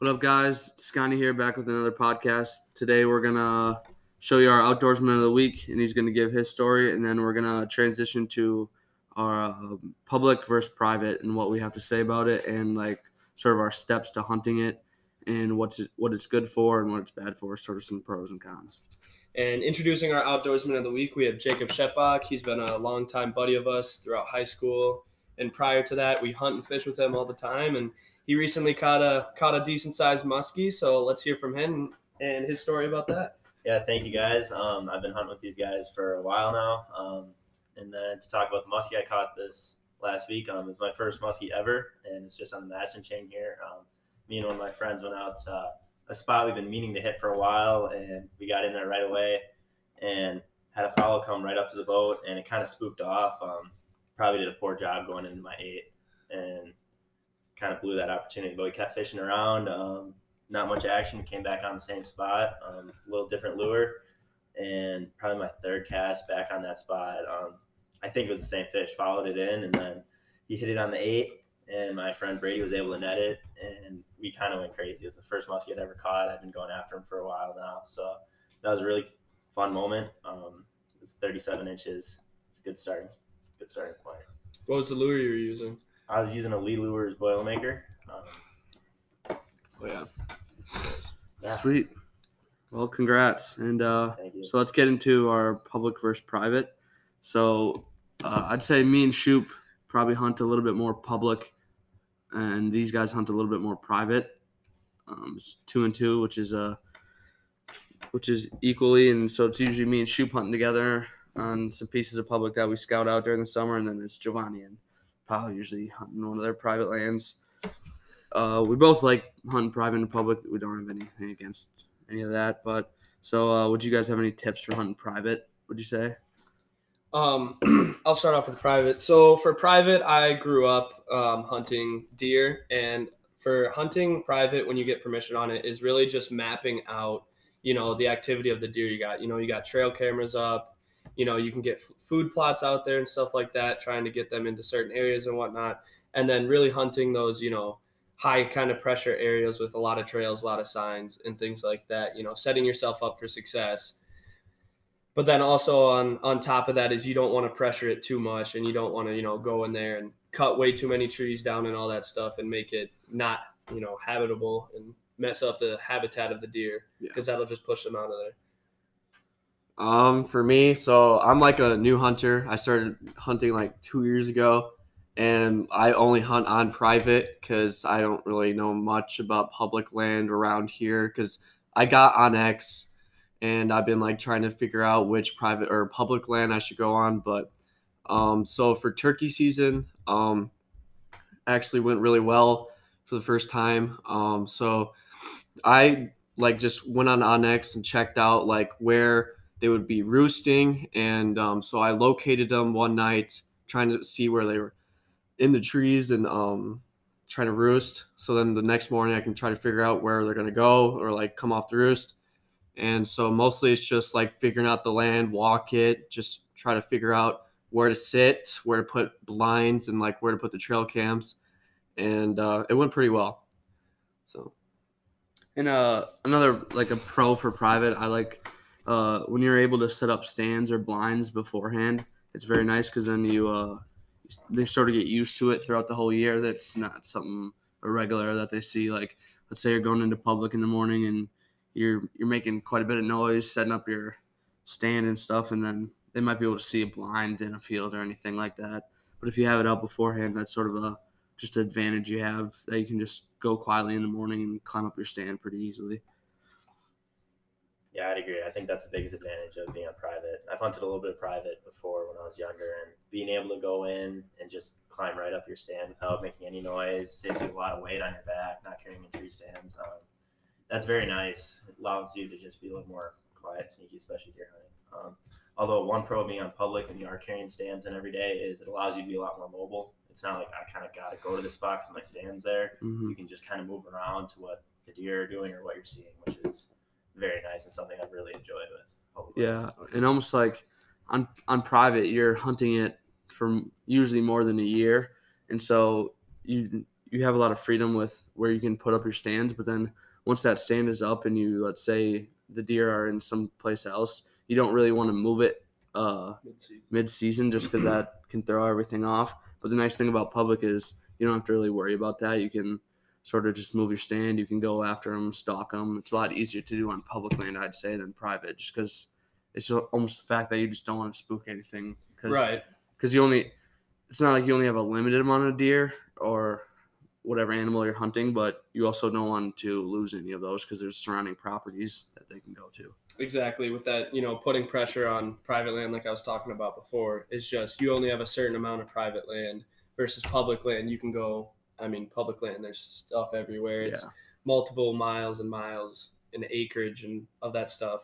What up, guys? Scotty here, back with another podcast. Today, we're gonna show you our outdoorsman of the week, and he's gonna give his story, and then we're gonna transition to our uh, public versus private and what we have to say about it, and like sort of our steps to hunting it, and what's it, what it's good for and what it's bad for, sort of some pros and cons. And introducing our outdoorsman of the week, we have Jacob Shepbach. He's been a longtime buddy of us throughout high school, and prior to that, we hunt and fish with him all the time, and he recently caught a caught a decent sized muskie. So let's hear from him and his story about that. Yeah, thank you guys. Um, I've been hunting with these guys for a while now. Um, and then to talk about the muskie I caught this last week, um, it was my first muskie ever, and it's just on the Madison chain here. Um, me and one of my friends went out to a spot we've been meaning to hit for a while, and we got in there right away and had a follow come right up to the boat, and it kind of spooked off. Um, probably did a poor job going into my eight, and kind of blew that opportunity. But we kept fishing around. Um, not much action. Came back on the same spot. Um, a little different lure, and probably my third cast back on that spot. Um, I think it was the same fish. Followed it in, and then he hit it on the eight, and my friend Brady was able to net it, and we kind of went crazy. It was the first muskie I'd ever caught. I've been going after him for a while now, so that was a really fun moment. Um, it was 37 inches. It's a good starting, good starting point. What was the lure you were using? I was using a Lee Lures Boilermaker. Um, Oh yeah. Yeah. Sweet. Well, congrats. And uh, so let's get into our public versus private. So uh, I'd say me and Shoop probably hunt a little bit more public, and these guys hunt a little bit more private. Um, it's two and two, which is uh, which is equally, and so it's usually me and Shoop hunting together on some pieces of public that we scout out during the summer, and then it's Giovanni and Paul usually hunting one of their private lands. Uh, we both like hunting private and public. We don't have anything against any of that. But so, uh, would you guys have any tips for hunting private? Would you say? Um, I'll start off with private. So for private, I grew up um, hunting deer, and for hunting private, when you get permission on it, is really just mapping out, you know, the activity of the deer you got. You know, you got trail cameras up. You know, you can get f- food plots out there and stuff like that, trying to get them into certain areas and whatnot, and then really hunting those, you know, high kind of pressure areas with a lot of trails, a lot of signs, and things like that. You know, setting yourself up for success but then also on on top of that is you don't want to pressure it too much and you don't want to you know go in there and cut way too many trees down and all that stuff and make it not you know habitable and mess up the habitat of the deer Yeah. because that'll just push them out of there Um, for me, so I'm like a new hunter. I started hunting like two years ago, and I only hunt on private because I don't really know much about public land around here. Because I got onX, and I've been like trying to figure out which private or public land I should go on. But um, so for turkey season, um, actually went really well for the first time. Um, so I like just went on onX and checked out like where they would be roosting and um, so i located them one night trying to see where they were in the trees and um, trying to roost. So then the next morning i can try to figure out where they're going to go or like come off the roost. And so mostly it's just like figuring out the land walk it just try to figure out where to sit where to put blinds and like where to put the trail cams. And uh, it went pretty well. So. And uh, another like a pro for private, I like uh, when you're able to set up stands or blinds beforehand. It's very nice because then you uh, they sort of get used to it throughout the whole year. That's not something irregular that they see. Like let's say you're going into public in the morning and you're you're making quite a bit of noise setting up your stand and stuff, and then they might be able to see a blind in a field or anything like that. But if you have it out beforehand, that's sort of a just an advantage you have that you can just go quietly in the morning and climb up your stand pretty easily. Yeah, I'd agree. I think that's the biggest advantage of being on private. I've hunted a little bit of private before when I was younger, and being able to go in and just climb right up your stand without making any noise saves you a lot of weight on your back, not carrying in tree stands. Um, that's very nice. It allows you to just be a little more quiet, sneaky, especially deer hunting. Um, although one pro being on public and you are carrying stands in every day is it allows you to be a lot more mobile. It's not like I kind of got to go to this spot because my stand's there. hmm You can just kind of move around to what the deer are doing or what you're seeing, which is very nice and something I've really enjoyed with. public Yeah, and almost like on on private, you're hunting it for usually more than a year, and so you you have a lot of freedom with where you can put up your stands. But then once that stand is up and you let's say the deer are in some place else, you don't really want to move it uh, Mid-season. mid season just because that can throw everything off. But the nice thing about public is you don't have to really worry about that. You can sort of just move your stand. You can go after them, stalk them. It's a lot easier to do on public land, I'd say, than private, just because it's almost the fact that you just don't want to spook anything. Cause, Right. Because you only, it's not like you only have a limited amount of deer or whatever animal you're hunting, but you also don't want to lose any of those because there's surrounding properties that they can go to. Exactly. With that, you know, putting pressure on private land, like I was talking about before, is just you only have a certain amount of private land versus public land. You can go. I mean, public land. There's stuff everywhere. It's Yeah. multiple miles and miles and acreage and of that stuff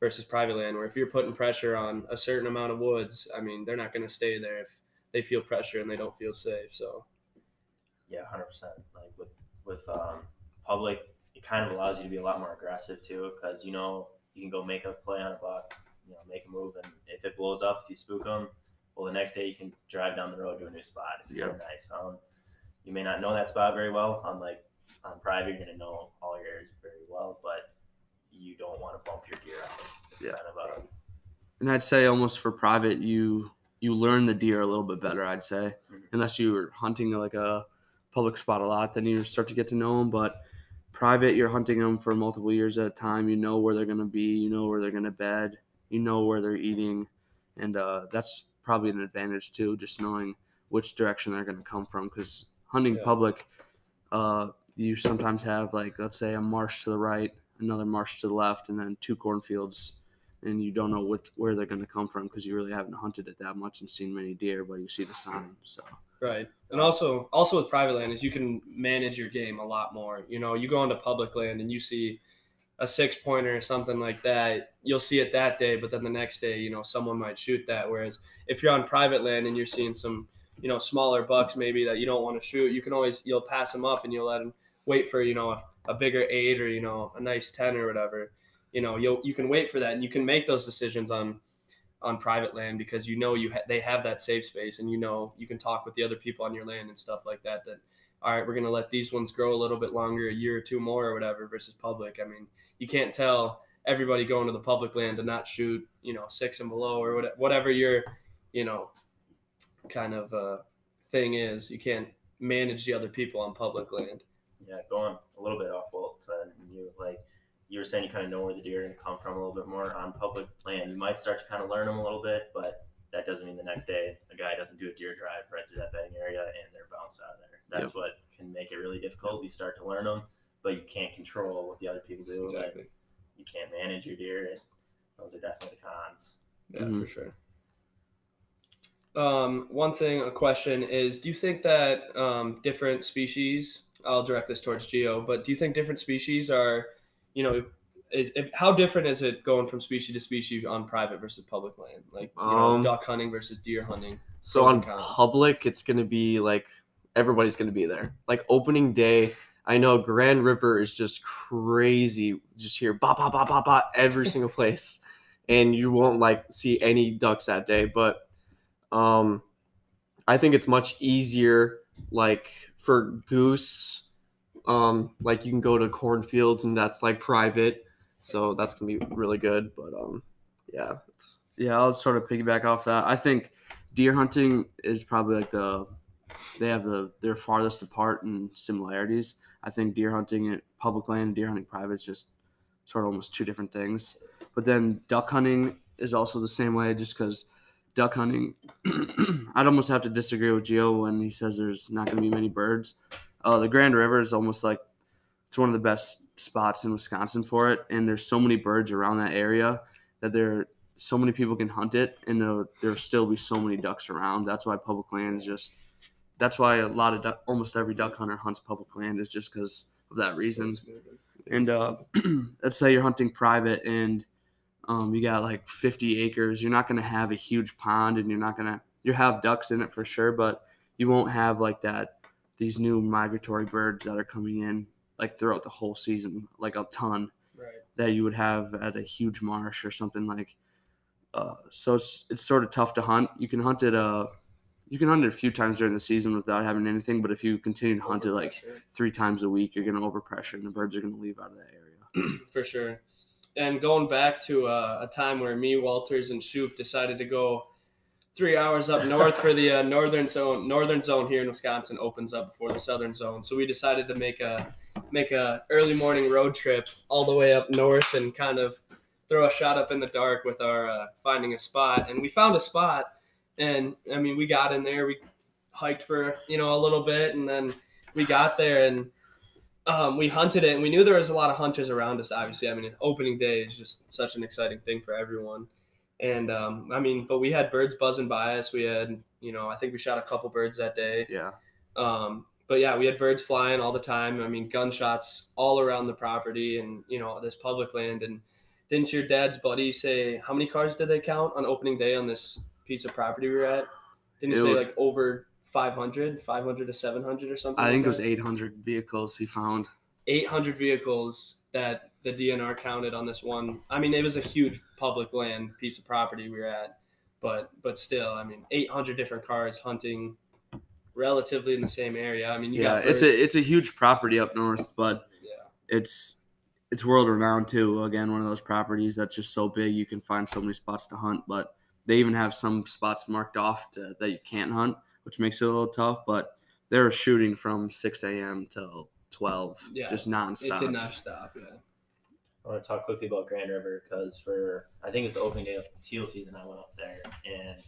versus private land where if you're putting pressure on a certain amount of woods i mean they're not going to stay there if they feel pressure and they don't feel safe so Yeah, hundred percent. Like with with um, public, it kind of allows you to be a lot more aggressive too, because you know you can go make a play on a buck, you know, make a move, and if it blows up, if you spook them, well, the next day you can drive down the road to a new spot. It's kind of nice. Um, you may not know that spot very well. On like on private, you're gonna know all your areas very well, but you don't want to bump your deer out. It's Yeah. kind of a And I'd say almost for private, you you learn the deer a little bit better. I'd say, Mhm. unless you were hunting like a public spot a lot, then you start to get to know them. But private, you're hunting them for multiple years at a time. You know where they're gonna be. You know where they're gonna bed. You know where they're eating, and uh, that's probably an advantage too. Just knowing which direction they're gonna come from. Because hunting Yeah. public, uh, you sometimes have like let's say a marsh to the right, another marsh to the left, and then two cornfields and you don't know which where they're going to come from because you really haven't hunted it that much and seen many deer, but you see the sign. So right and also also with private land is you can manage your game a lot more you know you go onto public land and you see a six pointer or something like that you'll see it that day but then the next day you know someone might shoot that whereas if you're on private land and you're seeing some you know smaller bucks maybe that you don't want to shoot you can always you'll pass them up and you'll let them wait for you know a, a bigger eight or you know a nice 10 or whatever. You know you'll you can wait for that and you can make those decisions on on private land because you know you ha- they have that safe space and you know you can talk with the other people on your land and stuff like that that all right we're going to let these ones grow a little bit longer a year or two more or whatever versus public. I mean you can't tell everybody going to the public land to not shoot you know six and below or what- whatever your you know kind of uh, thing is you can't manage the other people on public land yeah, going a little bit off what uh, you like you were saying you kind of know where the deer are going to come from a little bit more on public land. You might start to kind of learn them a little bit, but that doesn't mean the next day a guy doesn't do a deer drive right through that bedding area and they're bounced out of there. That's what can make it really difficult. You start to learn them, but you can't control what the other people do. exactly You can't manage your deer. Those are definitely the cons. Yeah, Mhm. for sure. Um, one thing, a question is: Do you think that um, different species? I'll direct this towards Gio, but do you think different species are, you know, is if, how different is it going from species to species on private versus public land? Like you know, Um, duck hunting versus deer hunting. So on public, it's gonna be like everybody's gonna be there. Like opening day, I know Grand River is just crazy. Just hear ba ba ba ba ba every single place, and you won't like see any ducks that day. But um, I think it's much easier like for goose. Um, like you can go to cornfields and that's like private, so that's gonna be really good. But um, yeah, yeah, I'll sort of piggyback off that. I think deer hunting is probably like the they have the they're farthest apart in similarities. I think deer hunting at public land and deer hunting private is just sort of almost two different things. But then duck hunting is also the same way, just because duck hunting, I'd almost have to disagree with Gio when he says there's not going to be many birds. Uh, the Grand River is almost like it's one of the best spots in Wisconsin for it, and there's so many birds around that area that there so many people can hunt it, and there'll, there'll still be so many ducks around. That's why public land is just. That's why a lot of duck, almost every duck hunter hunts public land is just because of that reason. And uh, let's say you're hunting private and um, you got like 50 acres. You're not going to have a huge pond, and you're not going to you have ducks in it for sure, but you won't have like that these new migratory birds that are coming in like throughout the whole season, like a ton Right. that you would have at a huge marsh or something like. Uh, so it's it's sort of tough to hunt. You can hunt it uh, you can hunt it a few times during the season without having anything, but if you continue to hunt it like three times a week, you're gonna overpressure and the birds are gonna leave out of that area. for sure. And going back to uh, a time where me, Walters, and Shoop decided to go three hours up north for the uh, northern zone. Northern zone here in Wisconsin opens up before the southern zone, so we decided to make a make a early morning road trip all the way up north and kind of throw a shot up in the dark with our uh, finding a spot. And we found a spot, and I mean, we got in there, we hiked for you know a little bit, and then we got there and um, we hunted it and we knew there was a lot of hunters around us obviously. I mean opening day is just such an exciting thing for everyone. And um, i mean but we had birds buzzing by us. We had you know i think we shot a couple birds that day. Yeah. um, but yeah we had birds flying all the time. I mean gunshots all around the property and you know this public land. And didn't your dad's buddy say how many cars did they count on opening day on this piece of property we were at? Didn't he say like over 500 500 to 700 or something I like think it was that? 800 vehicles he found. 800 vehicles that the DNR counted on this one. I mean, it was a huge public land piece of property we were at, but but still, I mean, 800 different cars hunting relatively in the same area. I mean, you yeah, it's a it's a huge property up north, but yeah, it's it's world renowned too. Again, one of those properties that's just so big you can find so many spots to hunt. But they even have some spots marked off to, that you can't hunt, which makes it a little tough. But they were shooting from 6 a.m. till 12, Yeah, just It did not stop. Yeah, I want to talk quickly about Grand River because for I think it's the opening day of the teal season. I went up there and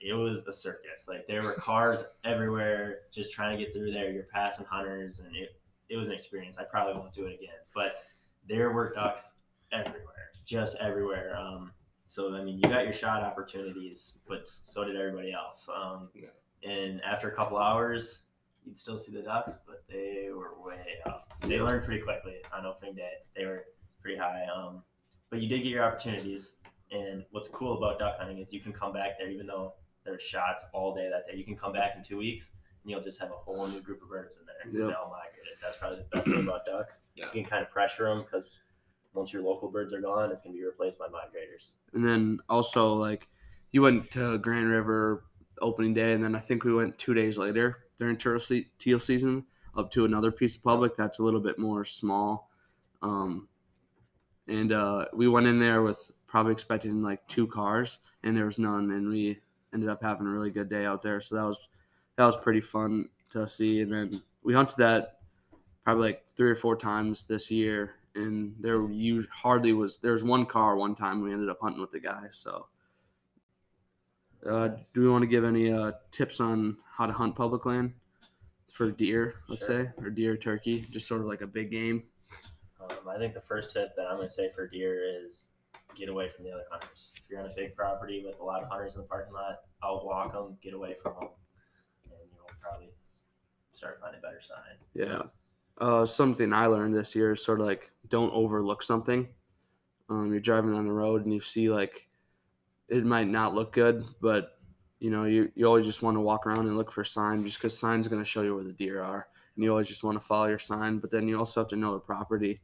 it was a circus. Like there were cars everywhere, just trying to get through there. You're passing hunters, and it it was an experience. I probably won't do it again, but there were ducks everywhere, just everywhere. Um, so I mean, you got your shot opportunities, but so did everybody else. Um, Yeah. And after a couple hours, you'd still see the ducks, but they were way up. They learned pretty quickly on opening day. They were pretty high. Um, but you did get your opportunities. And what's cool about duck hunting is you can come back there, even though there's shots all day that day. You can come back in two weeks, and you'll just have a whole new group of birds in there. Yep. They all migrated. That's probably the best thing about ducks. Yeah. You can kind of pressure them because once your local birds are gone, it's gonna be replaced by migrators. And then also like you went to Grand River opening day, and then I think we went two days later during turtle teal season up to another piece of public that's a little bit more small. Um, and uh, we went in there with probably expecting like two cars, and there was none, and we ended up having a really good day out there. So that was that was pretty fun to see. And then we hunted that probably like three or four times this year, and there you hardly was. There was one car one time we ended up hunting with the guy. So, uh, do we want to give any uh, tips on how to hunt public land for deer? Let's Sure. say or deer, turkey, just sort of like a big game. Um, I think the first tip that I'm going to say for deer is get away from the other hunters. If you're on a big property with a lot of hunters in the parking lot, outwalk them, get away from them, and you'll probably start finding better sign. Yeah. Uh, something I learned this year is sort of like don't overlook something. Um, you're driving on the road and you see like it might not look good, but you know you, you always just want to walk around and look for sign just because sign's going to show you where the deer are, and you always just want to follow your sign. But then you also have to know the property.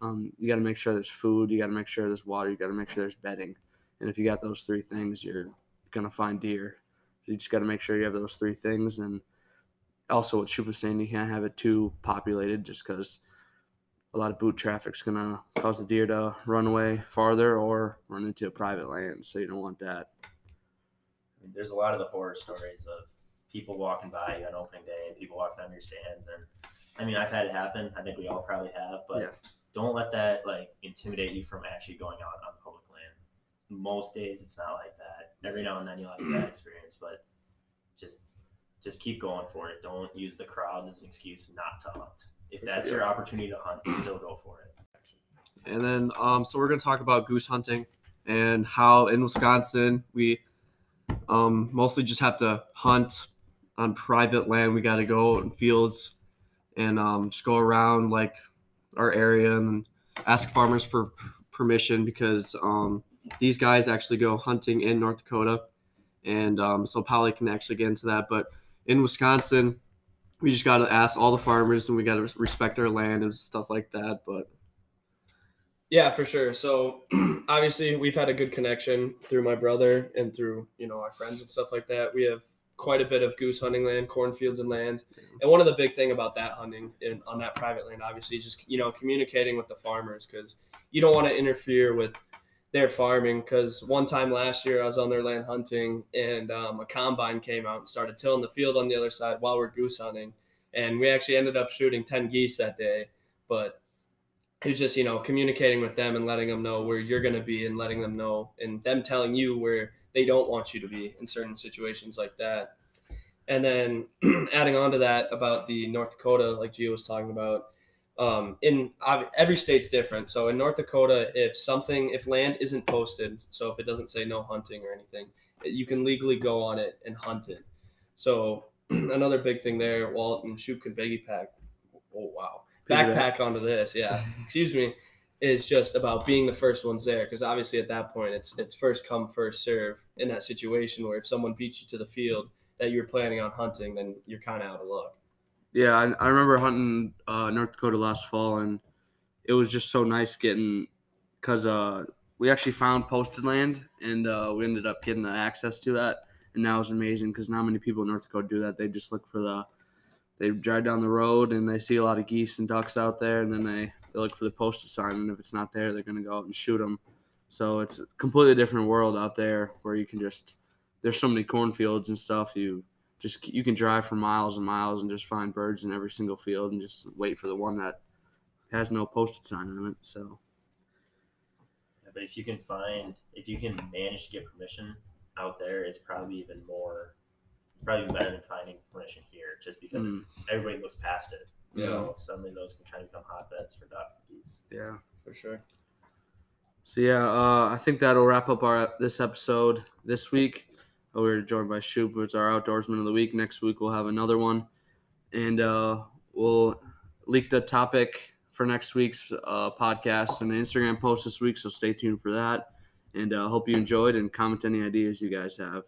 Um, you got to make sure there's food. You got to make sure there's water. You got to make sure there's bedding. And if you got those three things, you're gonna find deer. You just got to make sure you have those three things and also what Shoop was saying, you can't have it too populated just because a lot of boot traffic's gonna cause the deer to run away farther or run into a private land. So you don't want that. There's a lot of the horror stories of people walking by on opening day and people walking on your stands. And I mean, I've had it happen. I think we all probably have, but Yeah. don't let that like intimidate you from actually going out on public land. Most days it's not like that. Every now and then you'll have a bad experience, but just just keep going for it. Don't use the crowds as an excuse not to hunt. If that's your opportunity to hunt, still go for it. And then, um, so we're going to talk about goose hunting and how in Wisconsin we um, mostly just have to hunt on private land. We got to go in fields and um, just go around like our area and ask farmers for permission because um, these guys actually go hunting in North Dakota. And um, so Polly can actually get into that. But in Wisconsin, we just got to ask all the farmers and we got to respect their land and stuff like that. But Yeah, for sure. So obviously we've had a good connection through my brother and through, you know, our friends and stuff like that. We have quite a bit of goose hunting land, cornfields and land. And one of the big thing about that hunting in, on that private land, obviously, is just you know communicating with the farmers because you don't want to interfere with their farming. Because one time last year, I was on their land hunting, and um, a combine came out and started tilling the field on the other side while we're goose hunting, and we actually ended up shooting ten geese that day. But it was just you know communicating with them and letting them know where you're going to be and letting them know and them telling you where they don't want you to be in certain situations like that and then adding on to that about the north dakota like gio was talking about um, in every state's different so in north dakota if something if land isn't posted so if it doesn't say no hunting or anything you can legally go on it and hunt it so another big thing there walt and Shoop can baggy pack oh wow backpack onto this. Yeah, excuse me. Is just about being the first ones there because obviously at that point it's it's first come first serve in that situation where if someone beats you to the field that you're planning on hunting then you're kind of out of luck. Yeah, I, I remember hunting uh, North Dakota last fall and it was just so nice getting because uh, we actually found posted land and uh, we ended up getting the access to that and that was amazing because not many people in North Dakota do that. They just look for the they drive down the road and they see a lot of geese and ducks out there, and then they, they look for the posted sign, and if it's not there, they're going to go out and shoot them. So it's a completely different world out there where you can just there's so many cornfields and stuff. You just you can drive for miles and miles and just find birds in every single field and just wait for the one that has no posted sign on it. So. Yeah, but if you can find if you can manage to get permission out there, it's probably even more It's probably better than finding permission here, just because mm. everybody looks past it. Yeah. So suddenly those can kind of become hotbeds for ducks and geese. Yeah, for sure. So yeah, uh, I think that'll wrap up our this episode this week. We are joined by Shoop, who's our outdoorsman of the week. Next week we'll have another one, and uh, we'll leak the topic for next week's uh, podcast and Instagram post this week. So stay tuned for that. And uh, hope you enjoyed and comment any ideas you guys have.